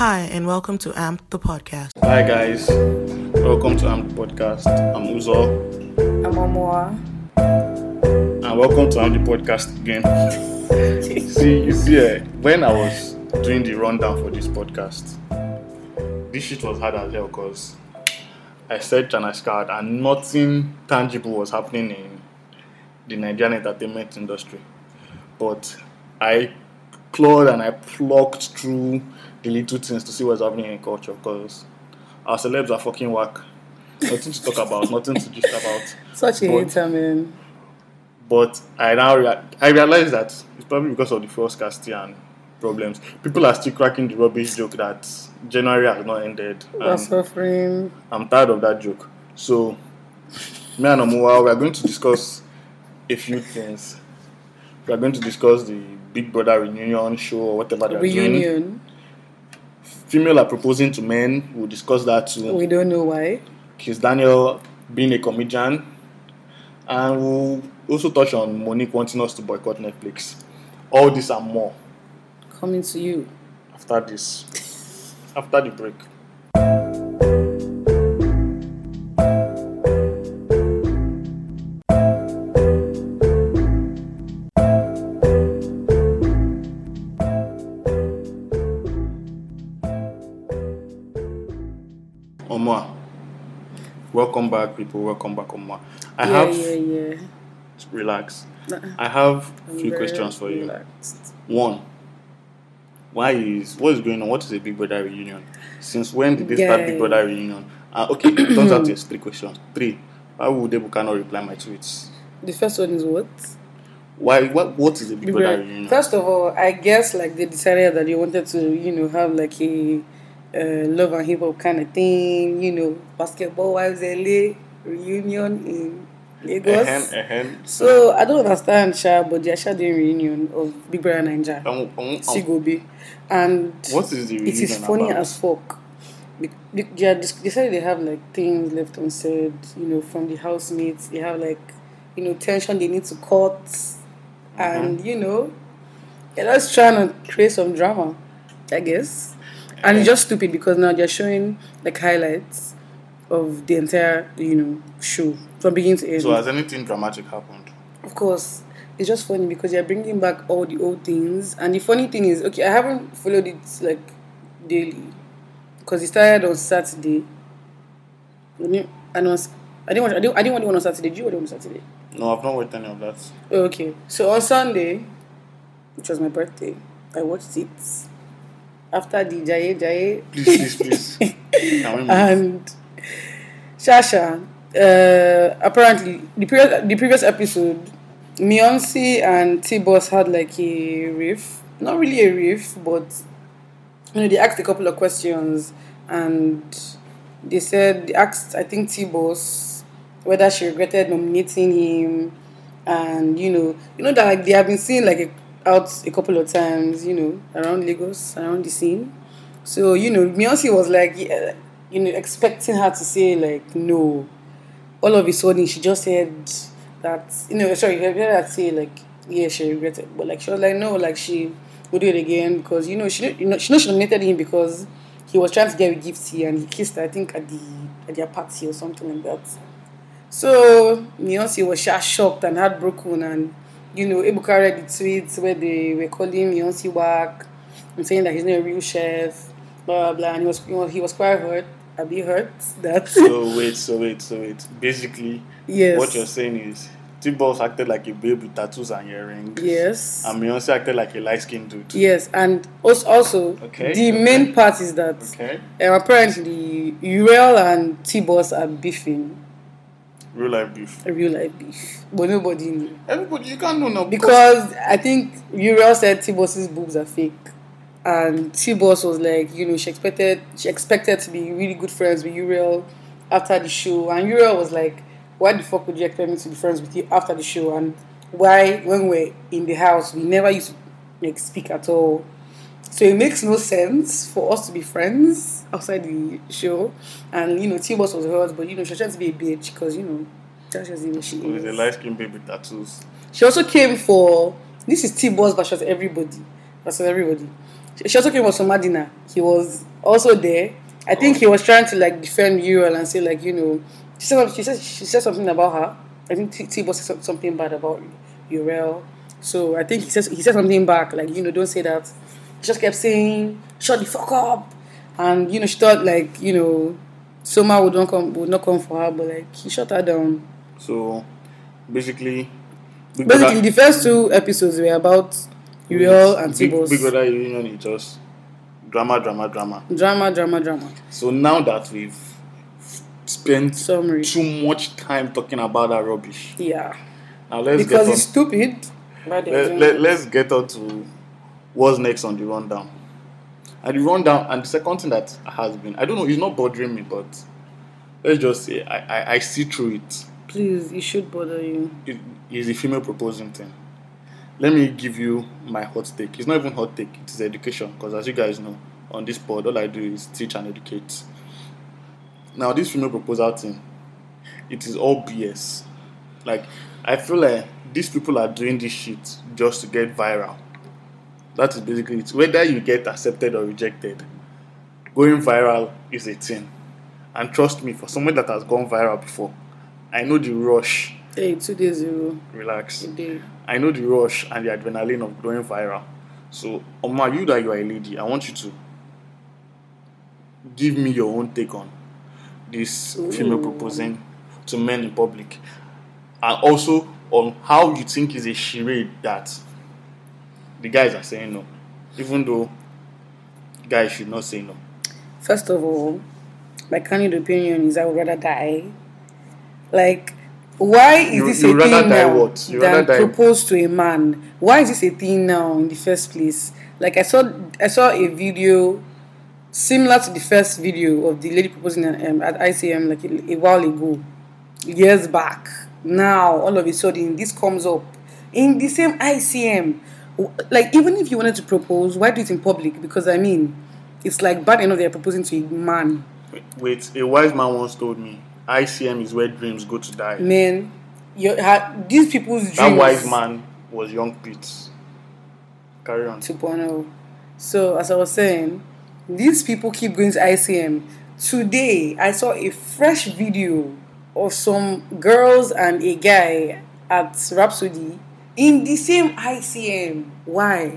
Hi, and welcome to AMP the podcast. Hi guys, welcome to AMP Podcast. I'm Uzo, I'm Omwua. and welcome to AMP the Podcast again. see, you see, eh, when I was doing the rundown for this podcast, this shit was hard as hell because I searched and I scoured, and nothing tangible was happening in the Nigerian entertainment industry. But I clawed and I plucked through the little things to see what's happening in culture because our celebs are fucking whack. Nothing to talk about, nothing to gist about. Such a But- hater, man. But I now rea- I realize that it's probably because of the first and problems. People are still cracking the rubbish joke that January has not ended. We're suffering. I'm tired of that joke. So, me and Omwua, we are going to discuss a few things. We are going to discuss the Big Brother reunion show or whatever they're doing. Reunion. Female are proposing to men. We'll discuss that too. We don't know why. Kiss Daniel being a comedian. And we'll also touch on Monique wanting us to boycott Netflix. All this and more Coming to you. after this. After the break. Welcome back, people. Welcome back, Omar. I yeah, have yeah, yeah. relax. I have a few questions for you. relaxed. One, why is what is going on? What is a Big Brother reunion? Since when did they start Big Brother reunion? Uh, okay, it turns out it's three questions. Three. Why would Ebuka not reply my tweets? The first one is what? Why? What? What is a Big Big Brother Brother- reunion? First of all, I guess like they decided that they wanted to, you know, have like a uh, love and hip hop kind of thing, you know, basketball wives LA reunion in Lagos. Ehen. So I don't understand, Sha, but they're Sha doing reunion of Big Brother Naija, Um, um, um, See Gobe, and what is the reunion it is funny about? as fuck. They, are, they said they have like things left unsaid, you know, from the housemates. They have like, you know, tension they need to cut, and you know, they're just trying to create some drama, I guess. And it's just stupid because now they're showing like highlights of the entire, you know, show from beginning to end. So has anything dramatic happened? Of course, it's just funny because they're bringing back all the old things. And the funny thing is, okay, I haven't followed it like daily because it started on Saturday. And it- on, I didn't watch. I didn't, I didn't watch the one on Saturday. Did you watch on Saturday? No, I've not watched any of that. Oh, okay. So on Sunday, which was my birthday, I watched it after the Jaye Jaye Please, please, please. Can we move? and Shasha. Uh, apparently, the previous the previous episode, Miyonse and T Boss had like a riff. Not really a riff, but you know they asked a couple of questions, and they said they asked I think T Boss whether she regretted nominating him, and you know you know that like they have been seeing like a, out a couple of times, you know around Lagos, around the scene. So you know Miyonse was like you know expecting her to say like no. All of a sudden she just said that you know sorry you heard her say like yeah she regretted but like she was like no like she would do it again because you know she you know she knows she nominated him because he was trying to get with Gifty and he kissed her I think at the at their party or something like that. So Miyonse was shocked and heartbroken and you know Ebuka read the tweets where they were calling Miyonse whack and saying that he's not a real chef blah blah blah and he was you know, he was quite hurt I'd be hurt that So wait, so wait, so wait. Basically, yes what you're saying is T-Boss acted like a babe with tattoos and earrings. yes And Miyonse acted like a light skinned dude. Yes, and also, also Okay, the okay. main part is that Okay. uh, apparently Uriel and T Boss are beefing, Real life beef. a real life beef, but nobody knew. Everybody, you can't know now because I think Uriel said T Boss's boobs are fake, and T Boss was like, you know, she expected she expected to be really good friends with Uriel after the show, and Uriel was like, why the fuck would you expect me to be friends with you after the show, and why when we're in the house we never used to like speak at all. So it makes no sense for us to be friends outside the show. And you know, T Boss was hurt, but you know, she trying to be a bitch because you know, that's just the way she With a is. light skinned babe with tattoos. She also came for this is T Boss versus everybody versus everybody. She also came with Somadina. He was also there. I think he was trying to like defend Uriel and say like you know she said she said she said something about her. I think T T boss said something bad about Uriel. So I think he says he said something back like you know don't say that. She just kept saying shut the fuck up, and you know she thought like you know Soma would not come would not come for her, but like he shut her down. So basically, Big Basically, Brother- the first two episodes were about Uriel and Big, T-Boss. Big Brother Union is just drama, drama, drama. Drama, drama, drama. So now that we've spent Summary. too much time talking about that rubbish, Yeah. now let's because get it's stupid. Let, let, let's get on to what's next on the rundown. And the rundown, and the second thing that has been, I don't know, it's not bothering me, but let's just say I, I, I see through it. Please, it should bother you. it is a female proposing thing. Let me give you my hot take. It's not even hot take, it is education. Because as you guys know, on this pod, all I do is teach and educate. Now, this female proposal thing, it is all BS. Like, I feel like these people are doing this shit just to get viral. That is basically it. Whether you get accepted or rejected, going viral is a thing. And trust me, for someone that has gone viral before, I know the rush Hey, two days zero. relax. Day. I know the rush and the adrenaline of going viral. So, Oma, you that you are a lady, I want you to give me your own take on this female proposing to men in public, and also on how you think is a charade that the guys are saying no, even though guys should not say no. First of all, my candid opinion is I would rather die. Like, why is You- this you a thing now than propose to a man? Why is this a thing now in the first place? Like, I saw I saw a video similar to the first video of the lady proposing um, at ICM like a, a while ago, years back. Now, all of a sudden, this comes up in the same ICM. Like, even if you wanted to propose, why do it in public? Because I mean, it's like bad enough they're proposing to a man. Wait, a wise man once told me, ICM is where dreams go to die. Man, you had these people's dreams. That wise man was young Pete. Carry on. 2.0. oh. So, as I was saying, these people keep going to ICM. Today, I saw a fresh video of some girls and a guy at Rhapsody in the same ICM. Why?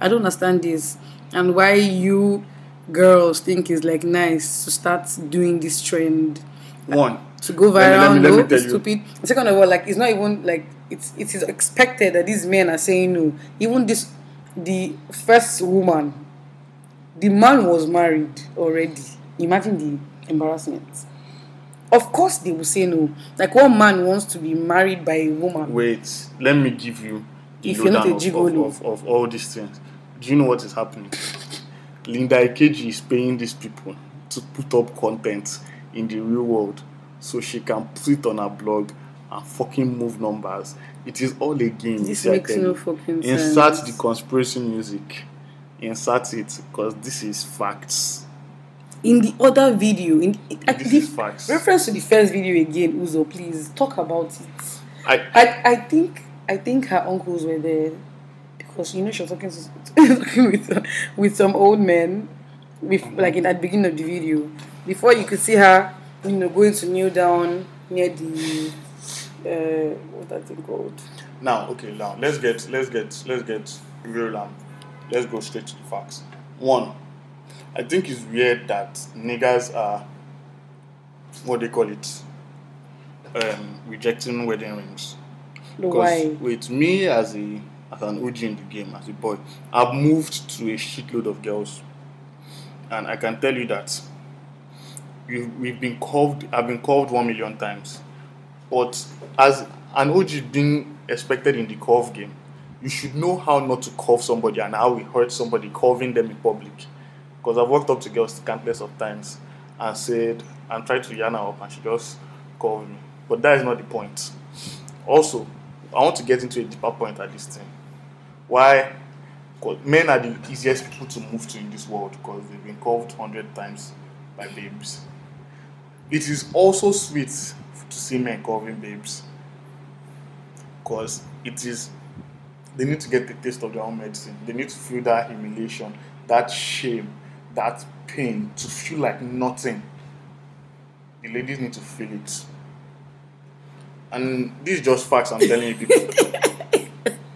I don't understand this. And why you girls think it's like nice to start doing this trend One. to go viral. let me- let no, it's you. stupid. Second of all, like it's not even like it's it is expected that these men are saying no. Even this, the first woman, the man was married already. Imagine the embarrassment. Of course, they will say no. Like one man wants to be married by a woman. Wait, let me give you the If you're not a of, gigolo. of, of, of all these things. Do you know what is happening? Linda Ikeji is paying these people to put up content in the real world so she can put it on her blog and fucking move numbers. It is all a game. This you see, I makes no fucking Insert sense. the conspiracy music. Insert it because this is facts. In the other video, in at This the reference to the first video again, Uzo, please talk about it. I, I, I think I think her uncles were there because you know she was talking, to, talking with with some old men, with like in at the beginning of the video. Before you could see her, you know, going to kneel down near the uh, what's that thing called? Now, okay, now let's get let's get let's get real and let's go straight to the facts. One, I think it's weird that niggas are what they call it, um, rejecting wedding rings. The why? with me as a as an OG in the game, as a boy, I've moved to a shitload of girls, and I can tell you that we've, we've been called. I've been called one million times, but as an OG being expected in the curve game, you should know how not to curve somebody and how we hurt somebody curving them in public. Because I've walked up to girls countless of times and said and tried to yarn her up, and she just curved me. But that is not the point. Also, I want to get into a deeper point at this thing. Why? Because men are the easiest people to move to in this world because they've been curved hundred times by babes. It is also sweet to see men curving babes because it is they need to get the taste of their own medicine. They need to feel that humiliation, that shame, that pain, to feel like nothing, the ladies need to feel it. And this is just facts I'm telling you people.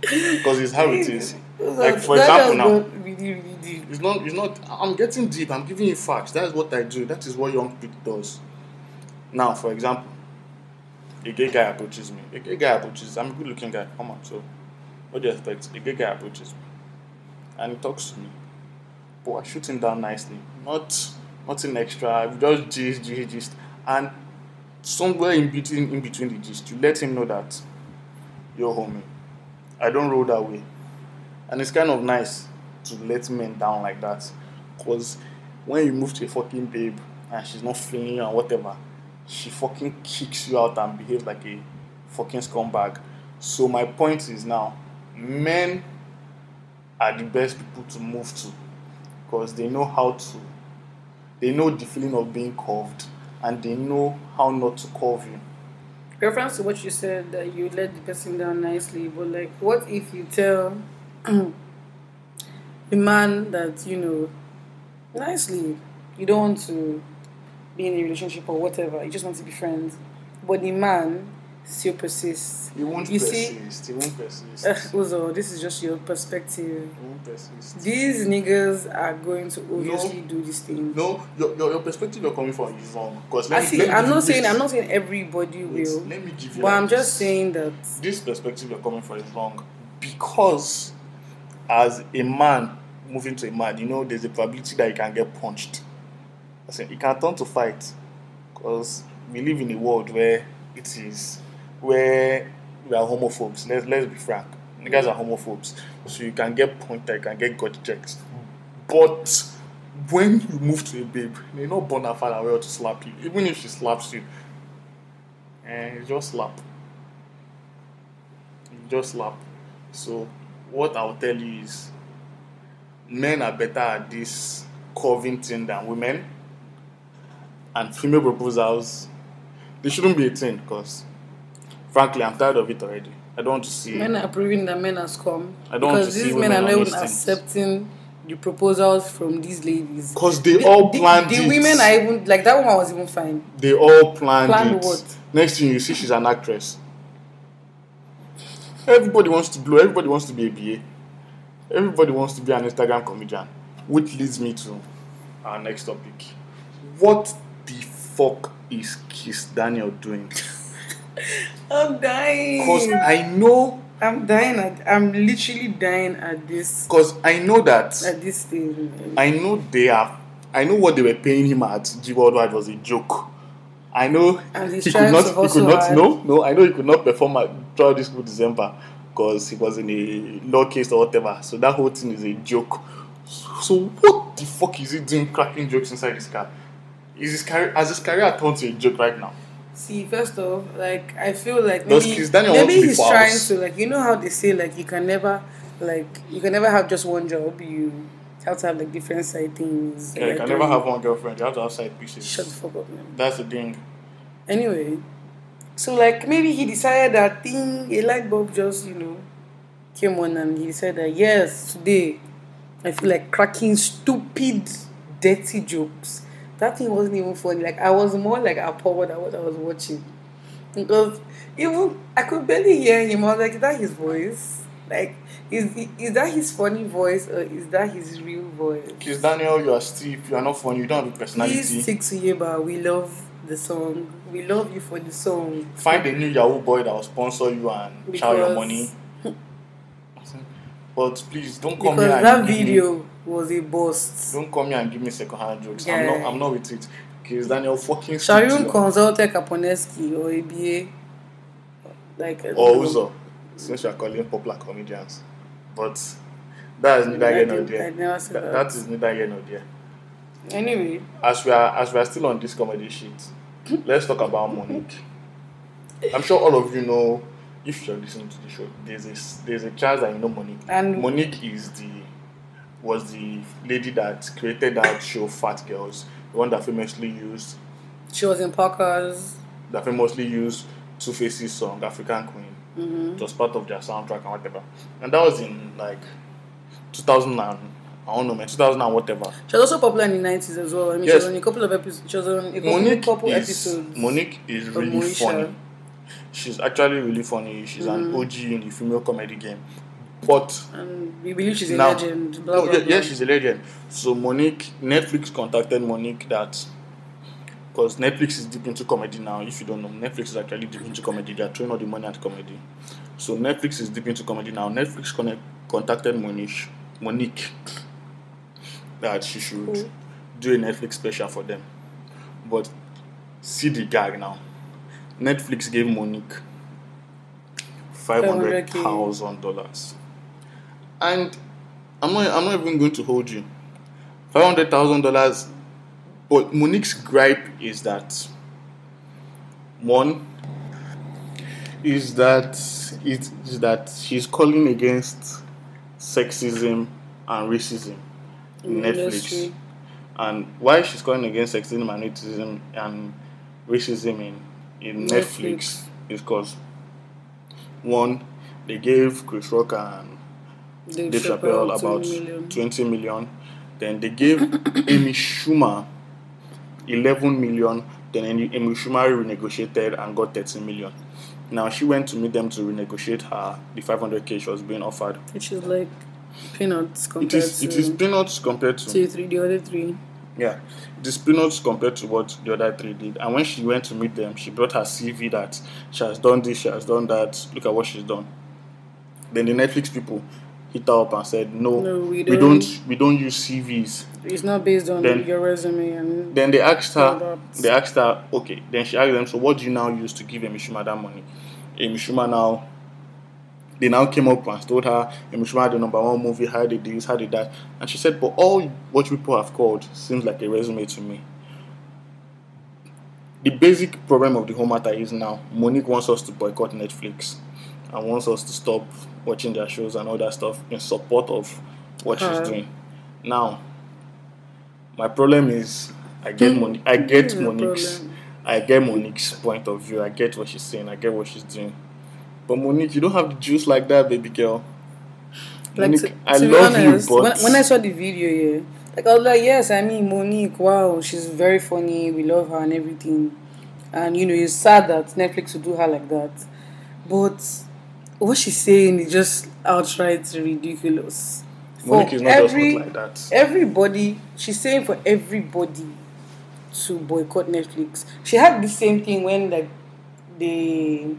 Because it's how it is. Like for example now, got really, really deep. it's not it's not I'm getting deep, I'm giving you facts. That's what I do. That is what young people does. Now, for example, a gay guy approaches me. A gay guy approaches I'm a good looking guy. Come on, so what do you expect? A gay guy approaches me and he talks to me. But I shoot him down nicely. Not nothing extra. Just gist, gist, gist. And somewhere in between in between the gist, you let him know that you're homie. I don't roll that way. And it's kind of nice to let men down like that. Because when you move to a fucking babe and she's not feeling you and whatever, she fucking kicks you out and behaves like a fucking scumbag. So my point is now, men are the best people to move to because they know how to they know the feeling of being curved and they know how not to curve you. reference to what you said that you let the person down nicely, but like, what if you tell the man that you know nicely you don't want to be in a relationship or whatever, you just want to be friends, but the man still persists. He won't You see- persist. He won't persist. Uh, Uzo, this is just your perspective. he won't persist. These niggas are going to obviously do this thing. No, your, your, your perspective you're coming from is wrong. Because I see. I'm not saying I'm not saying everybody Wait, will, let me give you but I'm just this. saying that this perspective you're coming from is wrong because as a man moving to a man, you know there's a probability that you can get punched. I said it can turn to fight because we live in a world where it is where we are homophobes. Let's let's be frank. Niggas are homophobes, so you can get punched, you can get gut checks. But when you move to a babe, they're not born that far away to slap you. Even if she slaps you, and eh, just slap you just slap. So what I'll tell you is men are better at this curving thing than women. And female proposals, they shouldn't be a thing because frankly I'm tired of it already. I don't want to see men are proving that men are scum. I don't want because to see these men women are not even accepting the proposals from these ladies. because they all the, planned the it. women are even like that woman was even fine. they all planned, Planned it. what? Next thing you see, she's an actress. Everybody wants to blow. Everybody wants to be a BA. Everybody wants to be an Instagram comedian. Which leads me to our next topic. What the fuck is Kiss Daniel doing? I'm dying. Because I know, I'm dying. At, I'm literally dying at this because I know that at this stage. I know they are. I know what they were paying him at G Worldwide was a joke. I know he could not. He could not. hard. No, no. I know he could not perform at, throughout this whole December because he was in a law case or whatever. So that whole thing is a joke. So what the fuck is he doing, cracking jokes inside his car? Is his career has his career turned to a joke right now? See, first off, like I feel like Does maybe, Kiss Daniel want maybe to be he's for trying to like you know how they say like you can never like you can never have just one job. You have to have like different side things. Yeah, you like, can never have one girlfriend. You have to have side pieces. Shut the fuck up, man. That's the thing. Anyway, so like maybe he decided that thing a light bulb just you know came on and he said that yes today I feel like cracking stupid dirty jokes. That thing wasn't even funny. Like I was more like appalled at what I was watching because even I could barely hear him. I was like, is that his voice? Like is is that his funny voice or is that his real voice? Because Daniel, you are stiff. You are not funny. You don't have a personality. Please stick to Yeba. We love the song. We love you for the song. find a new Yahoo boy that will sponsor you and chow your money. But please don't come because here and that give me- video was a bust. don't come here and give me second hand jokes. Yeah. I'm not I'm not with it. Because Daniel fucking Sharon consulted Kaponeski or ABA. Like or. Uzo, since you are calling popular comedians. But that is neither here nor there. That- that. that is neither here nor there. Anyway, As we are as we are still on this comedy shit, let's talk about Monique. I'm sure all of you know if you're listening to the show, there's a there's a chance that you know Monique. And- Monique is the was the lady that created that show Phat Girlz, the one that famously used she was in Parker's. that famously used Two Faces song African Queen. Mm-hmm. It was part of their soundtrack and whatever. And that was in like 2000 and I don't know, man, 2000 and whatever. She was also popular in the nineties as well. I mean, she Yes. was on a couple of episodes. She was on a couple, Monique couple is episodes. Monique is really Moesha. funny. She's actually really funny. She's an Mm. OG in the female comedy game. But and we believe she's a Now- legend. Blah, no, blah, oh, yeah, blah. yeah, she's a legend. So Monique, Netflix contacted Monique that because Netflix is deep into comedy now. If you don't know, Netflix is actually deep into comedy. They are throwing all the money at comedy. So Netflix is deep into comedy now. Netflix connect, contacted Monique, Monique that she should Cool. do a Netflix special for them. But see the gag now. Netflix gave Monique five hundred thousand dollars, and I'm not. I'm not even going to hold you. Five hundred thousand dollars. But Monique's gripe is that one is that it is that she's calling against sexism and racism in In Netflix. industry. And why she's calling against sexism and racism and racism in, in Netflix, Netflix. is because one, they gave Chris Rock and Dave, Dave Chappelle about 20 million. 20 million. Then they gave Amy Schumer 11 million. Then Amy Schumer renegotiated and got 13 million. Now she went to meet them to renegotiate her the 500k she was being offered. Which is like peanuts compared is to it is peanuts compared to two, three, the other three. yeah, it is peanuts compared to what the other three did. And when she went to meet them, she brought her CV that she has done this, she has done that. Look at what she's done. Then the Netflix people hit up and said, "No, No, we we don't. don't, we don't use CVs." It's not based on Then- your resume and Then they asked her, they asked her, okay. Then she asked them, so what do you now use to give Amy Schumer that money? Amy Schumer now, they now came up and told her, had the number one movie, how did this, how did that. And she said, but all what people have called seems like a resume to me. The basic problem of the whole matter is now Monique wants us to boycott Netflix and wants us to stop watching their shows and all that stuff in support of what Her. she's uh-huh. doing. Now, my problem is I get hmm. Monique, I get Monique's, problem. I get Monique's point of view. I get what she's saying. I get what she's doing. But Monique, you don't have the juice like that, baby girl. like Monique, to, I to love honest, you, but when, when I saw the video, yeah, like I was like, yes, I mean Monique, wow, she's very funny. We love her and everything. And you know, it's sad that Netflix would do her like that. But what she's saying is just outright ridiculous. For Monique is not every like that. everybody, she's saying for everybody to boycott Netflix. She had the same thing when like they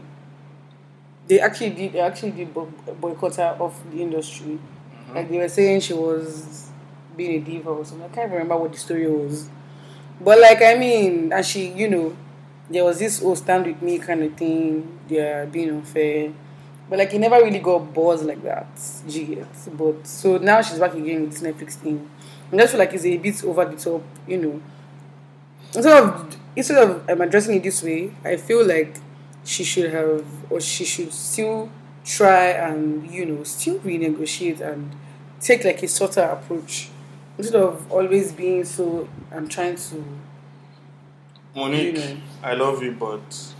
they actually did they actually did boycott her off the industry. Mm-hmm. Like they were saying she was being a diva or something. I can't remember what the story was. But like I mean, and she, you know, there was this oh stand with me kind of thing. They're being unfair. But like he never really got buzz like that. You get? But so now she's back again with this Netflix thing. I just feel like it's a bit over the top, you know. Instead of instead of um, addressing it this way, I feel like she should have or she should still try and you know still renegotiate and take like a softer approach instead of always being so I'm trying to Monique, you know. I love you, but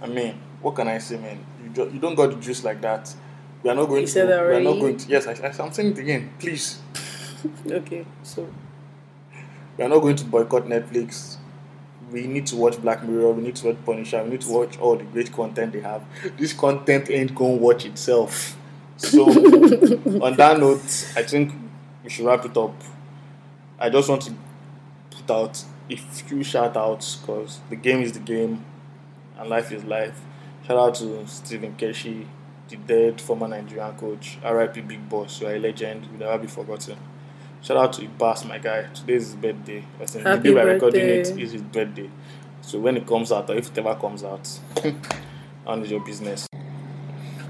I mean, what can I say, man? You ju- you don't got the juice like that. We are not going You to. said that we are not going to. Yes, I, I'm saying it again. Please, okay so we are not going to boycott Netflix. We need to watch Black Mirror. We need to watch Punisher. We need to watch all the great content they have. This content ain't gonna watch itself. So, on that note, I think we should wrap it up. I just want to put out a few shout outs because the game is the game and life is life. Shout out to Stephen Keshi, the dead former Nigerian coach, RIP Big Boss, you are a legend, you'll never be forgotten. Shout out to Ibas, my guy. Today is his birthday. As in, the Happy day we're recording it is his birthday. So when it comes out, or if it ever comes out, on your business.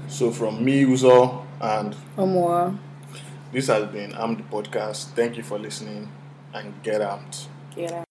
So from me, Uzo, and Omwua this has been I'm the podcast. Thank you for listening and get out. yeah